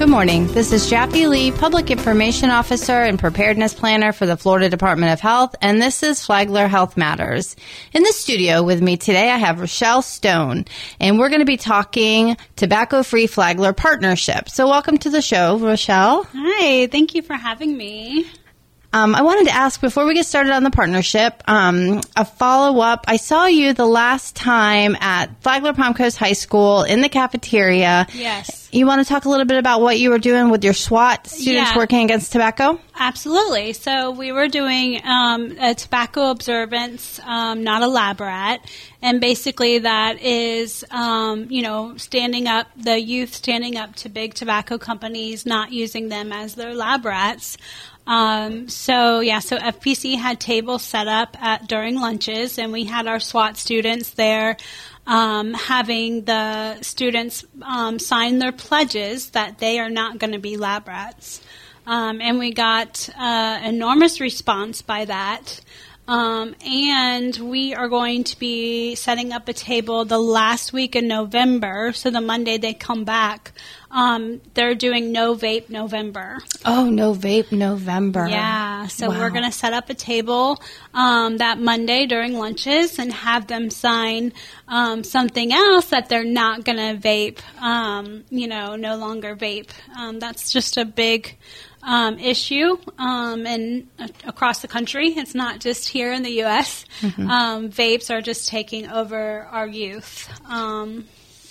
Good morning. This is Jackie Lee, Public Information Officer and Preparedness Planner for the Florida Department of Health, and this is Flagler Health Matters. In the studio with me today, I have Rochelle Stone, and we're going to be talking Tobacco Free Flagler Partnership. So, welcome to the show, Rochelle. Hi, thank you for having me. Um, I wanted to ask before we get started on the partnership, um, a follow up. I saw you the last time at Flagler Palm Coast High School in the cafeteria. Yes. You want to talk a little bit about what you were doing with your SWAT students Yeah. working against tobacco? Absolutely. So we were doing um, a tobacco observance, um, not a lab rat, and basically that is, um, you know, standing up the youth standing up to big tobacco companies, not using them as their lab rats. Um, so yeah, so FPC had tables set up at during lunches, and we had our SWAT students there. Um, having the students um, sign their pledges that they are not going to be lab rats. Um, and we got uh, enormous response by that. Um, and we are going to be setting up a table the last week in November. So the Monday they come back, um, they're doing no vape November. Oh, no vape November. Yeah, so Wow. we're going to set up a table um, that Monday during lunches and have them sign um, something else that they're not going to vape, um, you know, no longer vape. Um, that's just a big um, issue um, and uh, across the country. It's not just here in the U.S. Um, vapes are just taking over our youth. Um,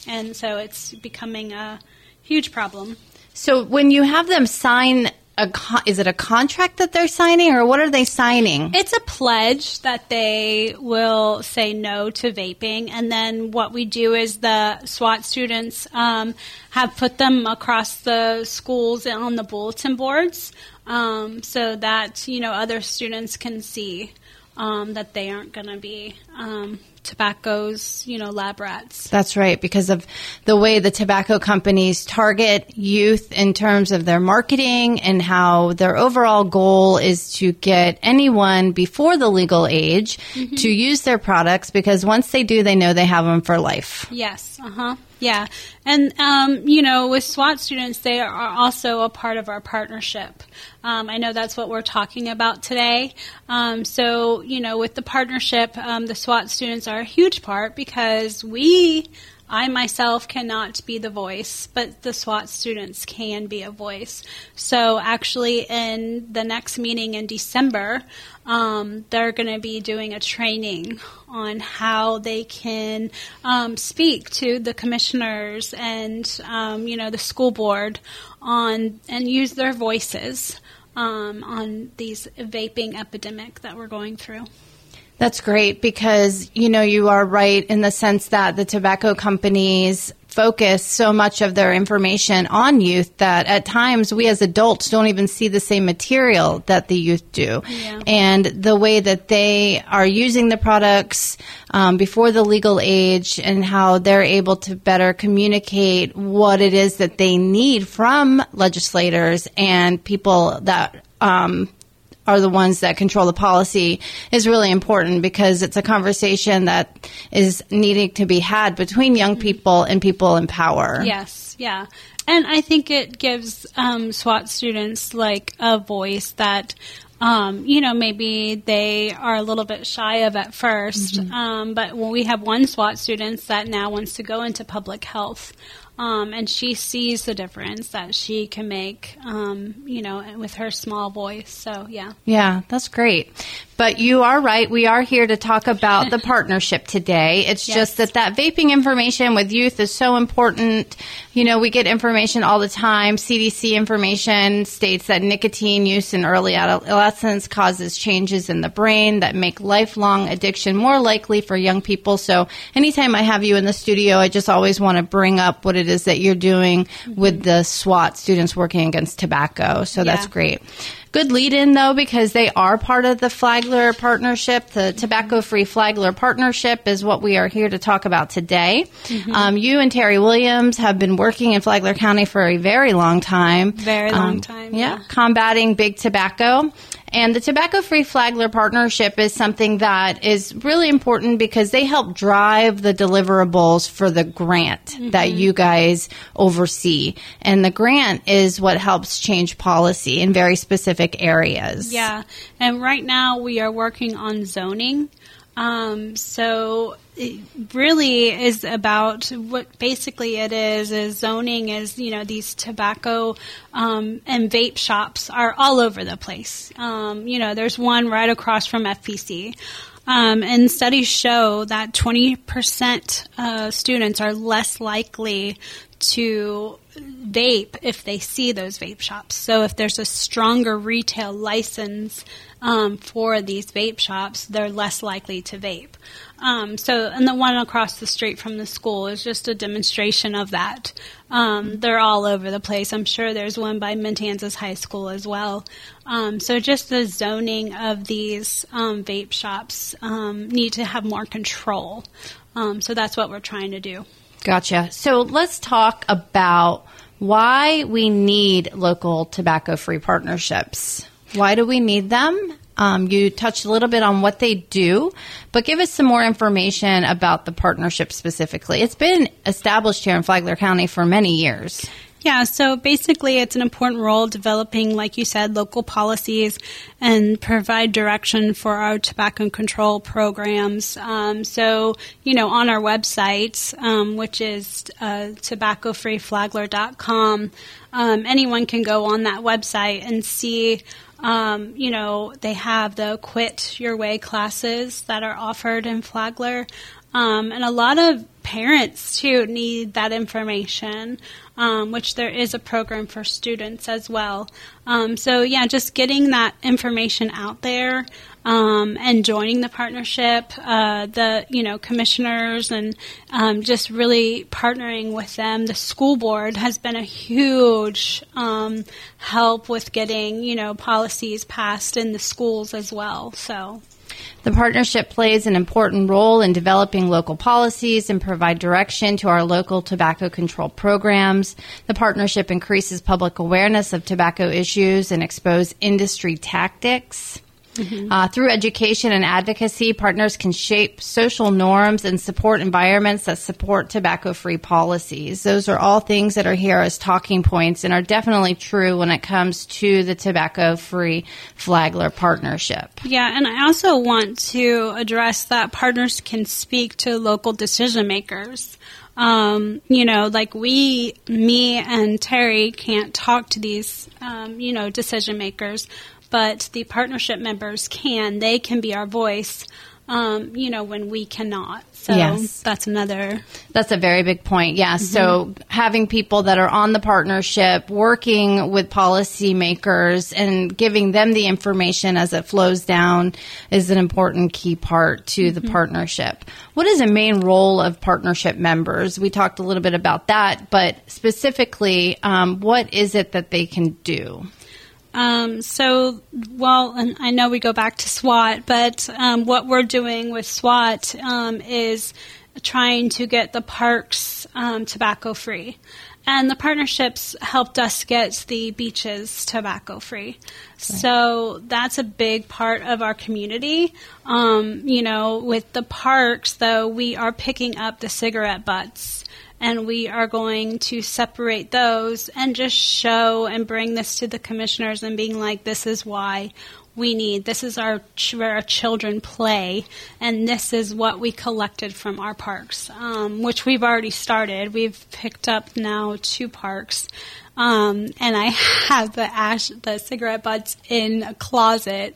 and so it's becoming a huge problem. So when you have them sign a, con- is it a contract that they're signing, or what are they signing? It's a pledge that they will say no to vaping, and then what we do is the SWAT students um, have put them across the schools and on the bulletin boards, um, so that you know other students can see um, that they aren't going to be um, tobacco's you know lab rats. That's right, because of the way the tobacco companies target youth in terms of their marketing and how their overall goal is to get anyone before the legal age to use their products because once they do, they know they have them for life. Yes. Uh huh. Yeah. And, um, you know, with SWAT students, they are also a part of our partnership. Um, I know that's what we're talking about today. Um, so, you know, with the partnership, um, the SWAT students are a huge part because we, I myself cannot be the voice, but the SWAT students can be a voice. So, actually, in the next meeting in December, um, they're going to be doing a training on how they can um, speak to the commissioners and um, you know the school board on and use their voices um, on these vaping epidemic that we're going through. That's great because, you know, you are right in the sense that the tobacco companies focus so much of their information on youth that at times we as adults don't even see the same material that the youth do. Yeah. And the way that they are using the products um, before the legal age and how they're able to better communicate what it is that they need from legislators and people that um, are the ones that control the policy is really important because it's a conversation that is needing to be had between young people and people in power. Yes, yeah. And I think it gives um, SWAT students like a voice that, um, you know, maybe they are a little bit shy of at 1st Um, but when we have one SWAT student that now wants to go into public health. Um, and she sees the difference that she can make, um, you know, with her small voice. So, yeah. Yeah, that's great. But you are right. We are here to talk about the partnership today. It's Yes. just that that vaping information with youth is so important. You know, we get information all the time. CDC information states that nicotine use in early adolescence causes changes in the brain that make lifelong addiction more likely for young people. So anytime I have you in the studio, I just always want to bring up what it is that you're doing with mm-hmm. the SWAT students working against tobacco. So that's great. Good lead in though, because they are part of the Flagler partnership. The Tobacco Free Flagler partnership is what we are here to talk about today. Mm-hmm. Um, you and Terry Williams have been working in Flagler County for a very long time. Very long Um, time, Yeah, yeah. combating big tobacco. And the Tobacco Free Flagler Partnership is something that is really important because they help drive the deliverables for the grant mm-hmm. that you guys oversee. And the grant is what helps change policy in very specific areas. Yeah. And right now we are working on zoning. Um, so it really is about what basically it is is zoning is you know these tobacco um, and vape shops are all over the place. Um, you know, there's one right across from FPC. Um, and studies show that 20% uh, students are less likely to vape if they see those vape shops. So if there's a stronger retail license um, for these vape shops, they're less likely to vape. Um, so, and the one across the street from the school is just a demonstration of that. Um, they're all over the place. I'm sure there's one by Matanzas High School as well. Um, so, just the zoning of these um, vape shops um, need to have more control. Um, so, that's what we're trying to do. Gotcha. So, let's talk about why we need local tobacco free partnerships. Why do we need them? Um, you touched a little bit on what they do, but give us some more information about the partnership specifically. It's been established here in Flagler County for many years. Yeah, so basically, it's an important role developing, like you said, local policies and provide direction for our tobacco control programs. Um, so, you know, on our website, um, which is uh, tobaccofreeflagler.com, um, anyone can go on that website and see um, you know, they have the Quit Your Way classes that are offered in Flagler. Um, and a lot of parents too need that information, um, which there is a program for students as well. Um, so yeah, just getting that information out there um, and joining the partnership, uh, the you know commissioners and um, just really partnering with them. The school board has been a huge um, help with getting you know policies passed in the schools as well. So. The partnership plays an important role in developing local policies and provide direction to our local tobacco control programs. The partnership increases public awareness of tobacco issues and expose industry tactics. Mm-hmm. Uh, through education and advocacy, partners can shape social norms and support environments that support tobacco free policies. Those are all things that are here as talking points and are definitely true when it comes to the tobacco free Flagler partnership. Yeah, and I also want to address that partners can speak to local decision makers. Um, you know, like we, me and Terry can't talk to these, um, you know, decision makers, but the partnership members can. They can be our voice. Um, you know, when we cannot. So yes. that's another. That's a very big point. Yeah. Mm-hmm. So having people that are on the partnership, working with policymakers and giving them the information as it flows down is an important key part to mm-hmm. the partnership. What is a main role of partnership members? We talked a little bit about that, but specifically, um, what is it that they can do? Um, so, well, and I know we go back to SWAT, but um, what we're doing with SWAT um, is trying to get the parks um, tobacco free. And the partnerships helped us get the beaches tobacco free. Right. So that's a big part of our community. Um, you know, with the parks, though, we are picking up the cigarette butts and we are going to separate those and just show and bring this to the commissioners and being like, this is why we need. This is our where our children play, and this is what we collected from our parks, um, which we've already started. We've picked up now two parks, um, and I have the ash, the cigarette butts in a closet.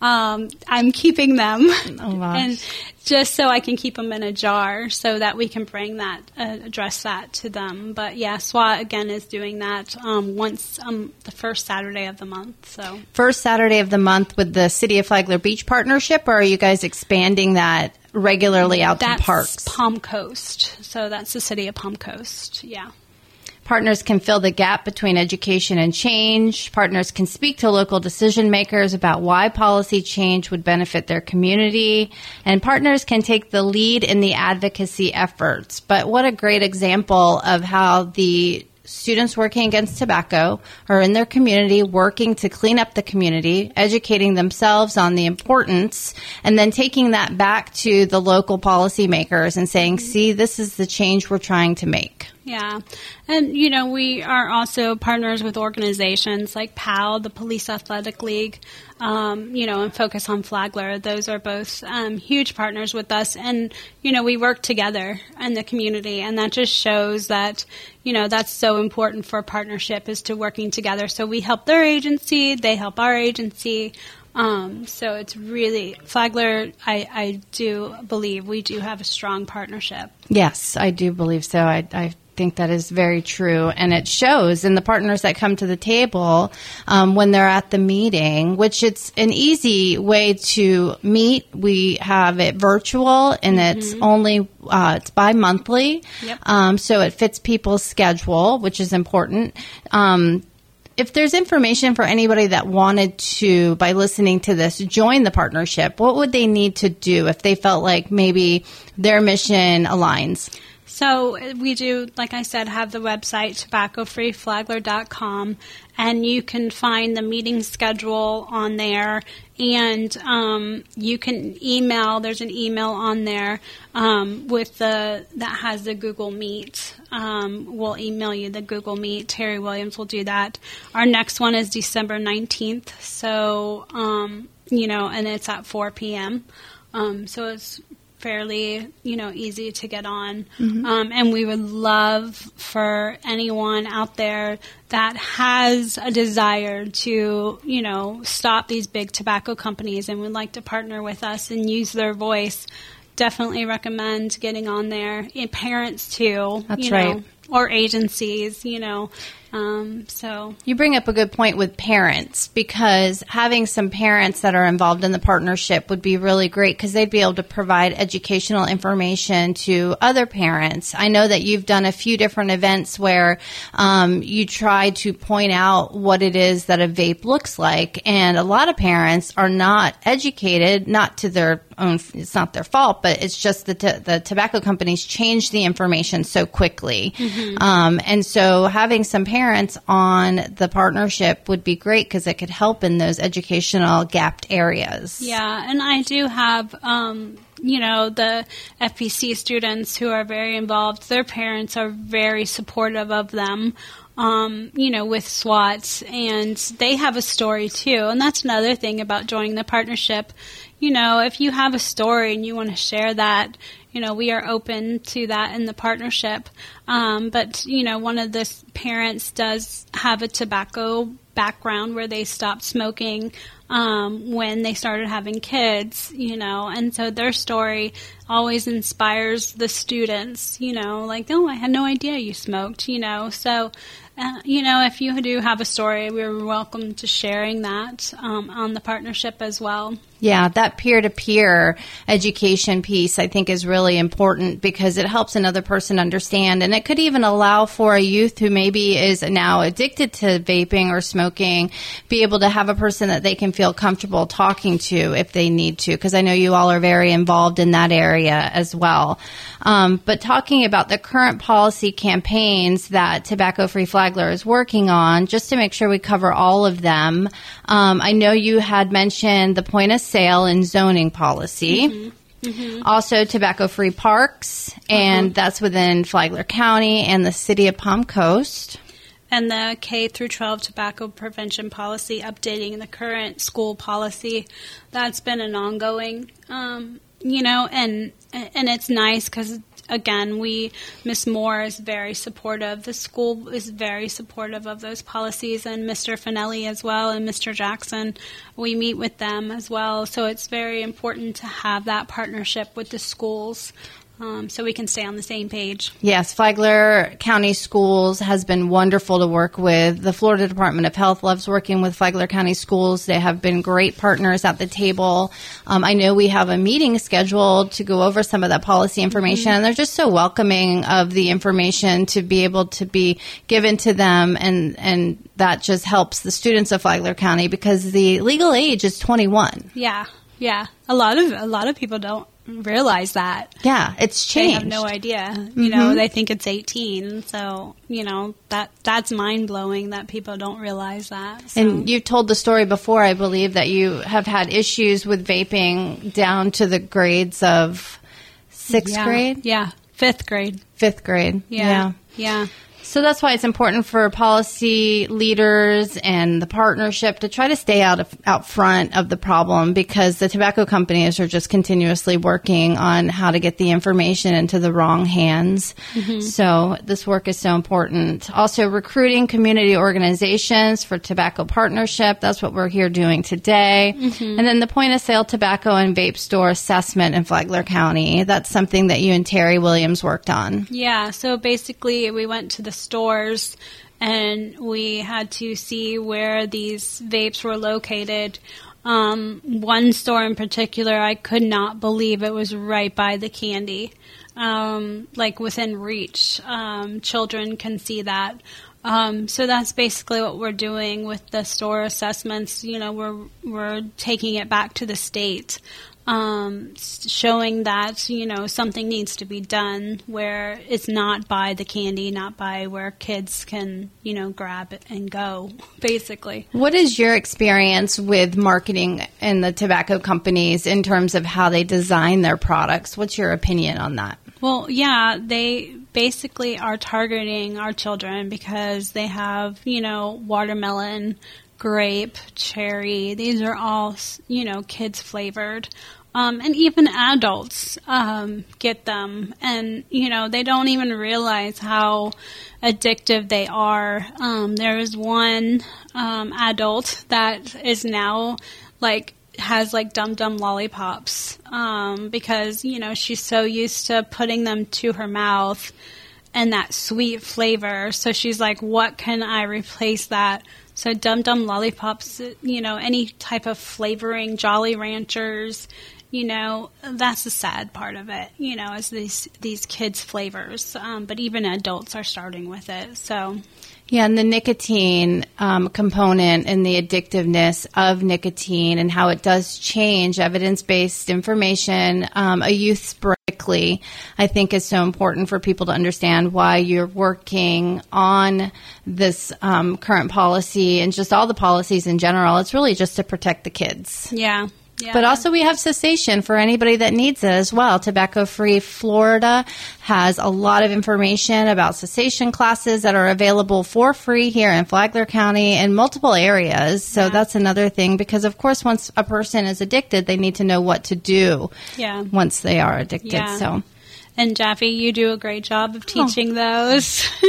Um, I'm keeping them, oh, and just so I can keep them in a jar, so that we can bring that, uh, address that to them. But yeah, SWAT again is doing that um, once um, the first Saturday of the month. So first Saturday of the month with the City of Flagler Beach partnership, or are you guys expanding that regularly out that's to parks? Palm Coast, so that's the City of Palm Coast. Yeah. Partners can fill the gap between education and change. Partners can speak to local decision makers about why policy change would benefit their community. And partners can take the lead in the advocacy efforts. But what a great example of how the students working against tobacco are in their community working to clean up the community, educating themselves on the importance, and then taking that back to the local policymakers and saying, see, this is the change we're trying to make. Yeah. And, you know, we are also partners with organizations like PAL, the Police Athletic League, um, you know, and Focus on Flagler. Those are both um, huge partners with us. And, you know, we work together in the community. And that just shows that, you know, that's so important for a partnership is to working together. So we help their agency, they help our agency. Um, so it's really Flagler. I, I do believe we do have a strong partnership. Yes, I do believe so. I, I think that is very true, and it shows in the partners that come to the table um, when they're at the meeting. Which it's an easy way to meet. We have it virtual, and mm-hmm. it's only uh, it's bi monthly, yep. um, so it fits people's schedule, which is important. Um, if there's information for anybody that wanted to, by listening to this, join the partnership, what would they need to do if they felt like maybe their mission aligns? So we do, like I said, have the website tobaccofreeflagler.com, and you can find the meeting schedule on there, and um, you can email. There's an email on there um, with the that has the Google Meet. Um, we'll email you the Google Meet. Terry Williams will do that. Our next one is December 19th, so um, you know, and it's at 4 p.m. Um, so it's fairly, you know, easy to get on. Mm-hmm. Um, and we would love for anyone out there that has a desire to, you know, stop these big tobacco companies and would like to partner with us and use their voice. Definitely recommend getting on there. And parents too. That's you know, right. Or agencies, you know. Um, so you bring up a good point with parents because having some parents that are involved in the partnership would be really great because they'd be able to provide educational information to other parents. I know that you've done a few different events where um, you try to point out what it is that a vape looks like, and a lot of parents are not educated, not to their own. It's not their fault, but it's just that t- the tobacco companies change the information so quickly, mm-hmm. um, and so having some parents parents on the partnership would be great because it could help in those educational gapped areas. Yeah, and I do have. Um, you know, the FPC students who are very involved, their parents are very supportive of them. Um, you know, with SWATs, and they have a story too. And that's another thing about joining the partnership. You know, if you have a story and you want to share that, you know, we are open to that in the partnership. Um, but, you know, one of the parents does have a tobacco background where they stopped smoking um, when they started having kids, you know, and so their story always inspires the students, you know, like, oh, I had no idea you smoked, you know, so uh, you know, if you do have a story, we're welcome to sharing that um, on the partnership as well. Yeah, that peer to peer education piece I think is really important because it helps another person understand. And it could even allow for a youth who maybe is now addicted to vaping or smoking be able to have a person that they can feel comfortable talking to if they need to. Because I know you all are very involved in that area as well. Um, but talking about the current policy campaigns that Tobacco Free Flagler is working on, just to make sure we cover all of them, um, I know you had mentioned the point of sale and zoning policy. Mm-hmm. Mm-hmm. Also, tobacco free parks, and mm-hmm. that's within Flagler County and the city of Palm Coast. And the K through 12 tobacco prevention policy, updating the current school policy. That's been an ongoing, um, you know, and and it's nice because again, we Miss Moore is very supportive. The school is very supportive of those policies, and Mr. Finelli as well, and Mr. Jackson. We meet with them as well, so it's very important to have that partnership with the schools um, so we can stay on the same page. Yes, Flagler County Schools has been wonderful to work with. The Florida Department of Health loves working with Flagler County Schools. They have been great partners at the table. Um, I know we have a meeting scheduled to go over some of that policy information, mm-hmm. and they're just so welcoming of the information to be able to be given to them, and and that just helps the students of Flagler County because the legal age is 21. Yeah, yeah. A lot of a lot of people don't realize that. Yeah, it's changed. They have no idea. You know, mm-hmm. they think it's 18. So, you know, that that's mind blowing that people don't realize that. So. And you've told the story before, I believe, that you have had issues with vaping down to the grades of sixth yeah. grade, Yeah. Fifth grade. fifth grade. Yeah. Yeah. So that's why it's important for policy leaders and the partnership to try to stay out of, out front of the problem because the tobacco companies are just continuously working on how to get the information into the wrong hands. Mm-hmm. So this work is so important. Also recruiting community organizations for tobacco partnership. That's what we're here doing today. Mm-hmm. And then the point of sale tobacco and vape store assessment in Flagler County. That's something that you and Terry Williams worked on. Yeah, so basically, we went to the stores and we had to see where these vapes were located. Um, one store in particular, I could not believe it was right by the candy, um, like within reach. Um, children can see that. Um, so that's basically what we're doing with the store assessments. You know, we're we're taking it back to the state um, showing that you know something needs to be done where it's not by the candy, not by where kids can you know grab it and go. Basically, What is your experience with marketing and the tobacco companies in terms of how they design their products? What's your opinion on that? well, yeah, they basically are targeting our children because they have you know watermelon, grape, cherry. These are all you know kids flavored. Um, and even adults um, get them, and you know they don't even realize how addictive they are. Um, there is one um, adult that is now like has like dum dum lollipops um, because you know she's so used to putting them to her mouth and that sweet flavor. So she's like, what can I replace that? So Dum Dum Lollipops, you know, any type of flavoring, Jolly Ranchers, you know, that's the sad part of it. You know, is these these kids' flavors, um, but even adults are starting with it. So Yeah, and the nicotine um, component and the addictiveness of nicotine and how it does change evidence based information. Um, a youth Berkeley, I think, is so important for people to understand why you're working on this um, current policy and just all the policies in general. It's really just to protect the kids. yeah, yeah. But also, we have cessation for anybody that needs it as well. Tobacco Free Florida has a lot of information about cessation classes that are available for free here in Flagler County in multiple areas. So Yeah. that's another thing because, of course, once a person is addicted, they need to know what to do Yeah. once they are addicted. Yeah. So and Jaffe, you do a great job of teaching those.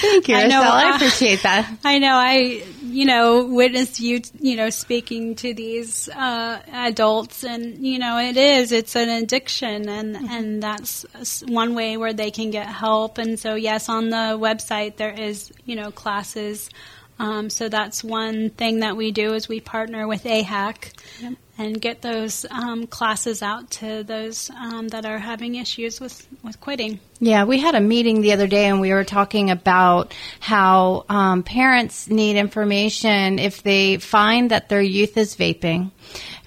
thank you, I know, Estelle. I uh, appreciate that. I know. I, you know, witnessed you, you know, speaking to these uh, adults, and you know, it is. It's an addiction, and and that's one way where they can get help. And so, yes, on the website there is, you know, classes. Um, so that's one thing that we do is we partner with AHEC and get those um, classes out to those um, that are having issues with with quitting. Yeah, we had a meeting the other day and we were talking about how um, parents need information if they find that their youth is vaping.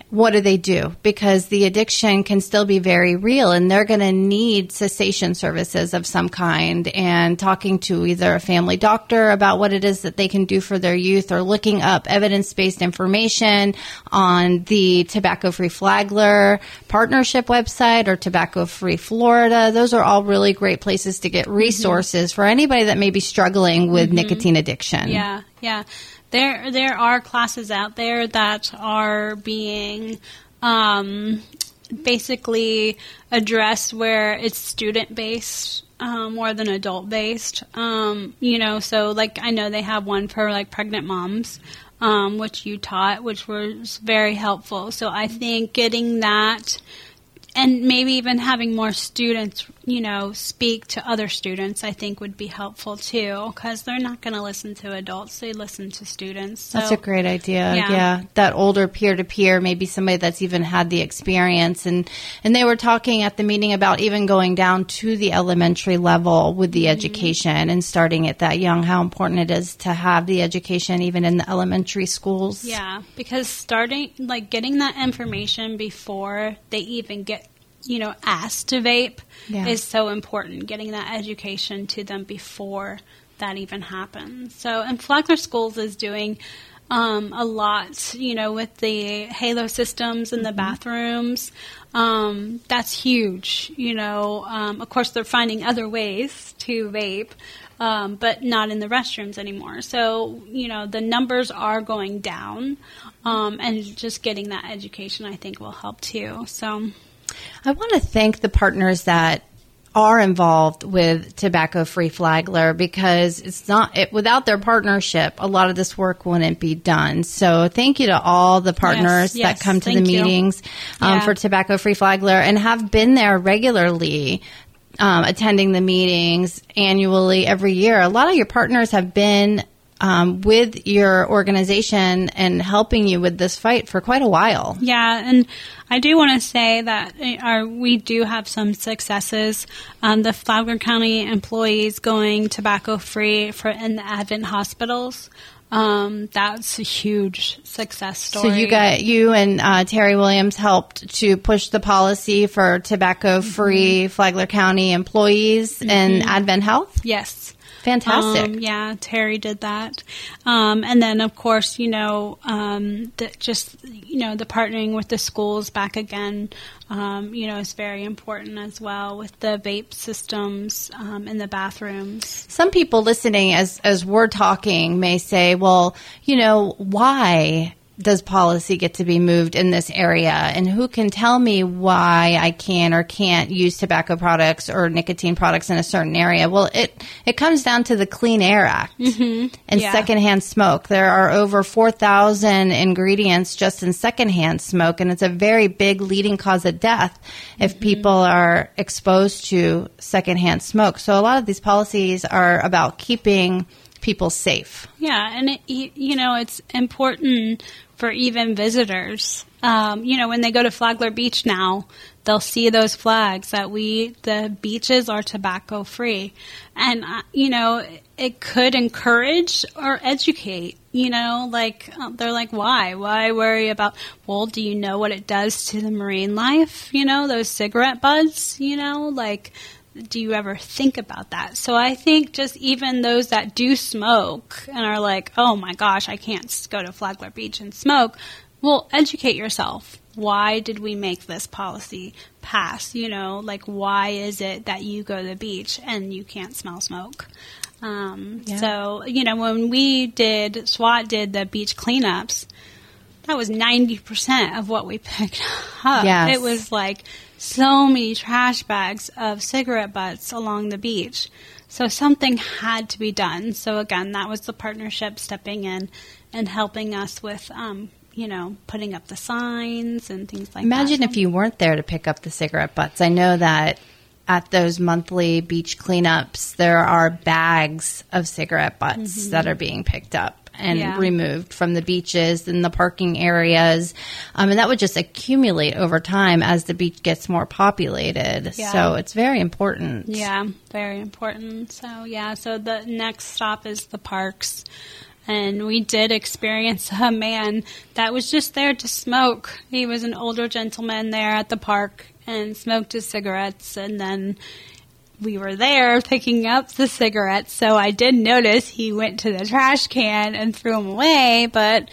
What do they do? Because the addiction can still be very real and they're going to need cessation services of some kind and talking to either a family doctor about what it is that they can do for their youth or looking up evidence based information on the Tobacco Free Flagler partnership website or Tobacco Free Florida. Those are all really great places to get mm-hmm. resources for anybody that may be struggling with mm-hmm. nicotine addiction. Yeah, yeah. There there are classes out there that are being um, basically addressed where it's student based um, more than adult based. Um, you know, so like I know they have one for like pregnant moms. Um, which you taught, which was very helpful. So I think getting that and maybe even having more students, you know, speak to other students, I think would be helpful too, because they're not going to listen to adults; they listen to students. So, That's a great idea. Yeah. Yeah. That older peer to peer, maybe somebody that's even had the experience and and they were talking at the meeting about even going down to the elementary level with Mm-hmm. the education and starting at that young how important it is to have the education even in the elementary schools. Yeah, because starting like getting that information before they even get you know, asked to vape Yeah. is so important. Getting that education to them before that even happens. So, and Flagler Schools is doing um, a lot, you know, with the Halo systems in the bathrooms. Um, that's huge. You know, um, of course, they're finding other ways to vape. Um, but not in the restrooms anymore. So, you know, the numbers are going down, um, and just getting that education, I think, will help too. So, I want to thank the partners that are involved with Tobacco Free Flagler because it's not it, without their partnership, a lot of this work wouldn't be done. So thank you to all the partners yes, that come to the meetings um, Yeah. for Tobacco Free Flagler and have been there regularly. Um, attending the meetings annually every year. A lot of your partners have been um, with your organization and helping you with this fight for quite a while. Yeah, and I do want to say that uh, our, we do have some successes. Um, the Flagler County employees going tobacco free for in the Advent hospitals. Um, that's a huge success story. So you got you and uh, Terry Williams helped to push the policy for tobacco-free Flagler County employees and Advent Health. yes. Fantastic. Um, yeah, Terry did that, um, and then of course, you know, um, the, just you know, the partnering with the schools back again, um, you know, is very important as well with the vape systems um, in the bathrooms. Some people listening as as we're talking may say, "Well, you know, why does policy get to be moved in this area? And who can tell me why I can or can't use tobacco products or nicotine products in a certain area?" Well, it it comes down to the Clean Air Act mm-hmm. and Yeah. secondhand smoke. There are over 4,000 ingredients just in secondhand smoke, and it's a very big leading cause of death if mm-hmm. people are exposed to secondhand smoke. So a lot of these policies are about keeping people safe. Yeah, and it, you know it's important for even visitors. Um, you know, when they go to Flagler Beach now, they'll see those flags that we the beaches are tobacco free, and uh, you know it could encourage or educate. You know, like uh, they're like, why? Why worry about? Well, do you know what it does to the marine life? You know, those cigarette buds. You know, like do you ever think about that? So I think just even those that do smoke and are like, oh my gosh, I can't go to Flagler Beach and smoke, well, educate yourself. Why did we make this policy pass? You know, like why is it that you go to the beach and you can't smell smoke? Um, Yeah. So, you know, when we did, SWAT did the beach cleanups, that was 90% of what we picked up. Yes. It was like so many trash bags of cigarette butts along the beach. So something had to be done. So again, that was the partnership stepping in and helping us with, um, you know, putting up the signs and things like Imagine that. Imagine if you weren't there to pick up the cigarette butts. I know that at those monthly beach cleanups, there are bags of cigarette butts that are being picked up and Yeah. removed from the beaches and the parking areas. Um, and that would just accumulate over time as the beach gets more populated. Yeah. So it's very important. Yeah, very important. So yeah, so the next stop is the parks. And we did experience a man that was just there to smoke. He was an older gentleman there at the park and smoked his cigarettes and then we were there picking up the cigarettes, so I did notice he went to the trash can and threw them away, but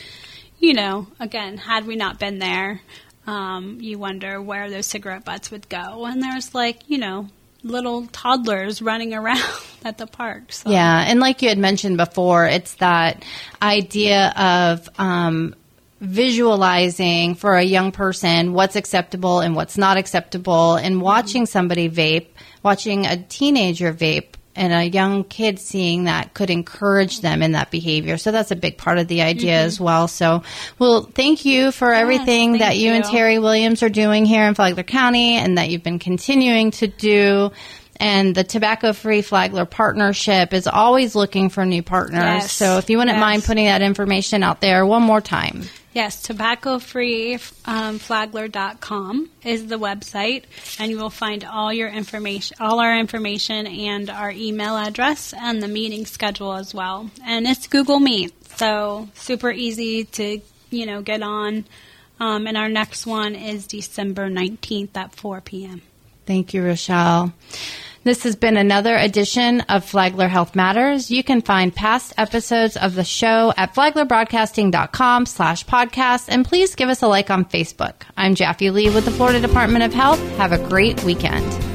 you know, again, had we not been there, um, you wonder where those cigarette butts would go. And there's like, you know, little toddlers running around at the park. So. Yeah, and like you had mentioned before, it's that idea of um, visualizing for a young person what's acceptable and what's not acceptable, and watching somebody vape, watching a teenager vape. And a young kid seeing that could encourage them in that behavior. So that's a big part of the idea mm-hmm. as well. So, well, thank you for everything that you, and. Terry Williams are doing here in Flagler County and that you've been continuing to do. And the Tobacco Free Flagler Partnership is always looking for new partners. Yes. So if you wouldn't Yes. mind putting that information out there one more time. Yes, tobaccofreeflagler.com is the website, and you will find all your information, all our information, and our email address, and the meeting schedule as well. And it's Google Meet, so super easy to you know get on. Um, and our next one is December 19th at 4 p.m. Thank you, Rochelle. This has been another edition of Flagler Health Matters. You can find past episodes of the show at flaglerbroadcasting.com slash podcast, and please give us a like on Facebook. I'm Jaffe Lee with the Florida Department of Health. Have a great weekend.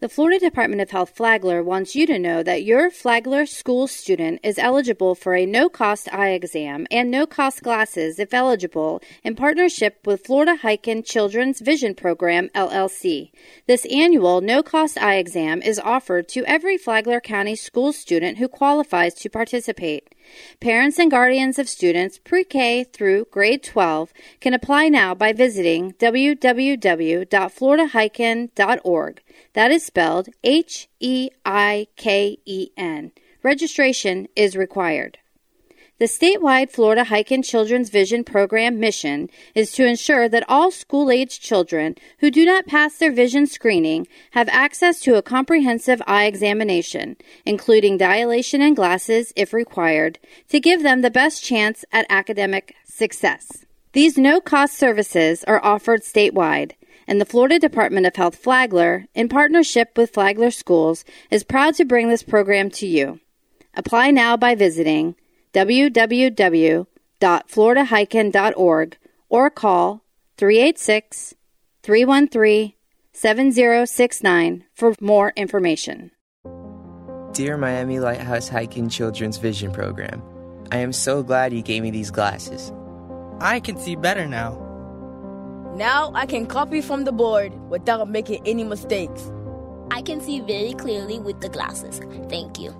The Florida Department of Health Flagler wants you to know that your Flagler school student is eligible for a no cost eye exam and no cost glasses if eligible in partnership with Florida Heiken Children's Vision Program LLC. This annual no cost eye exam is offered to every Flagler County school student who qualifies to participate. Parents and guardians of students pre K through grade 12 can apply now by visiting www.floridaheiken.org. That is spelled H E I K E N. Registration is required. The statewide Florida Heiken Children's Vision Program mission is to ensure that all school age children who do not pass their vision screening have access to a comprehensive eye examination, including dilation and glasses if required, to give them the best chance at academic success. These no cost services are offered statewide and the Florida Department of Health Flagler, in partnership with Flagler Schools, is proud to bring this program to you. Apply now by visiting www.floridaheiken.org or call 386 313 7069 for more information. Dear Miami Lighthouse Heiken Children's Vision Program, I am so glad you gave me these glasses. I can see better now. Now I can copy from the board without making any mistakes. I can see very clearly with the glasses. Thank you.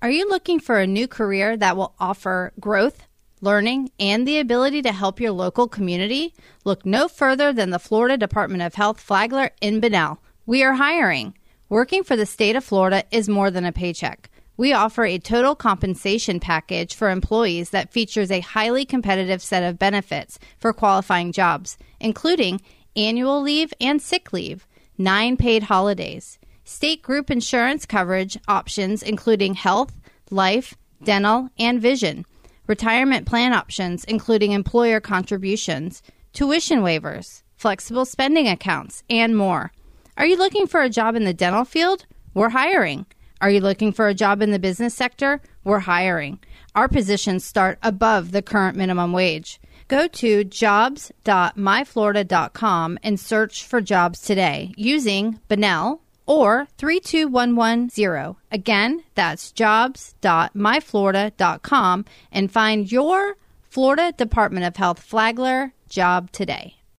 Are you looking for a new career that will offer growth, learning, and the ability to help your local community? Look no further than the Florida Department of Health Flagler in Bunnell. We are hiring. Working for the state of Florida is more than a paycheck. We offer a total compensation package for employees that features a highly competitive set of benefits for qualifying jobs, including annual leave and sick leave, nine paid holidays, state group insurance coverage options including health, life, dental, and vision, retirement plan options including employer contributions, tuition waivers, flexible spending accounts, and more. Are you looking for a job in the dental field? We're hiring. Are you looking for a job in the business sector? We're hiring. Our positions start above the current minimum wage. Go to jobs.myflorida.com and search for jobs today using Bunnell or 32110. Again, that's jobs.myflorida.com and find your Florida Department of Health Flagler job today.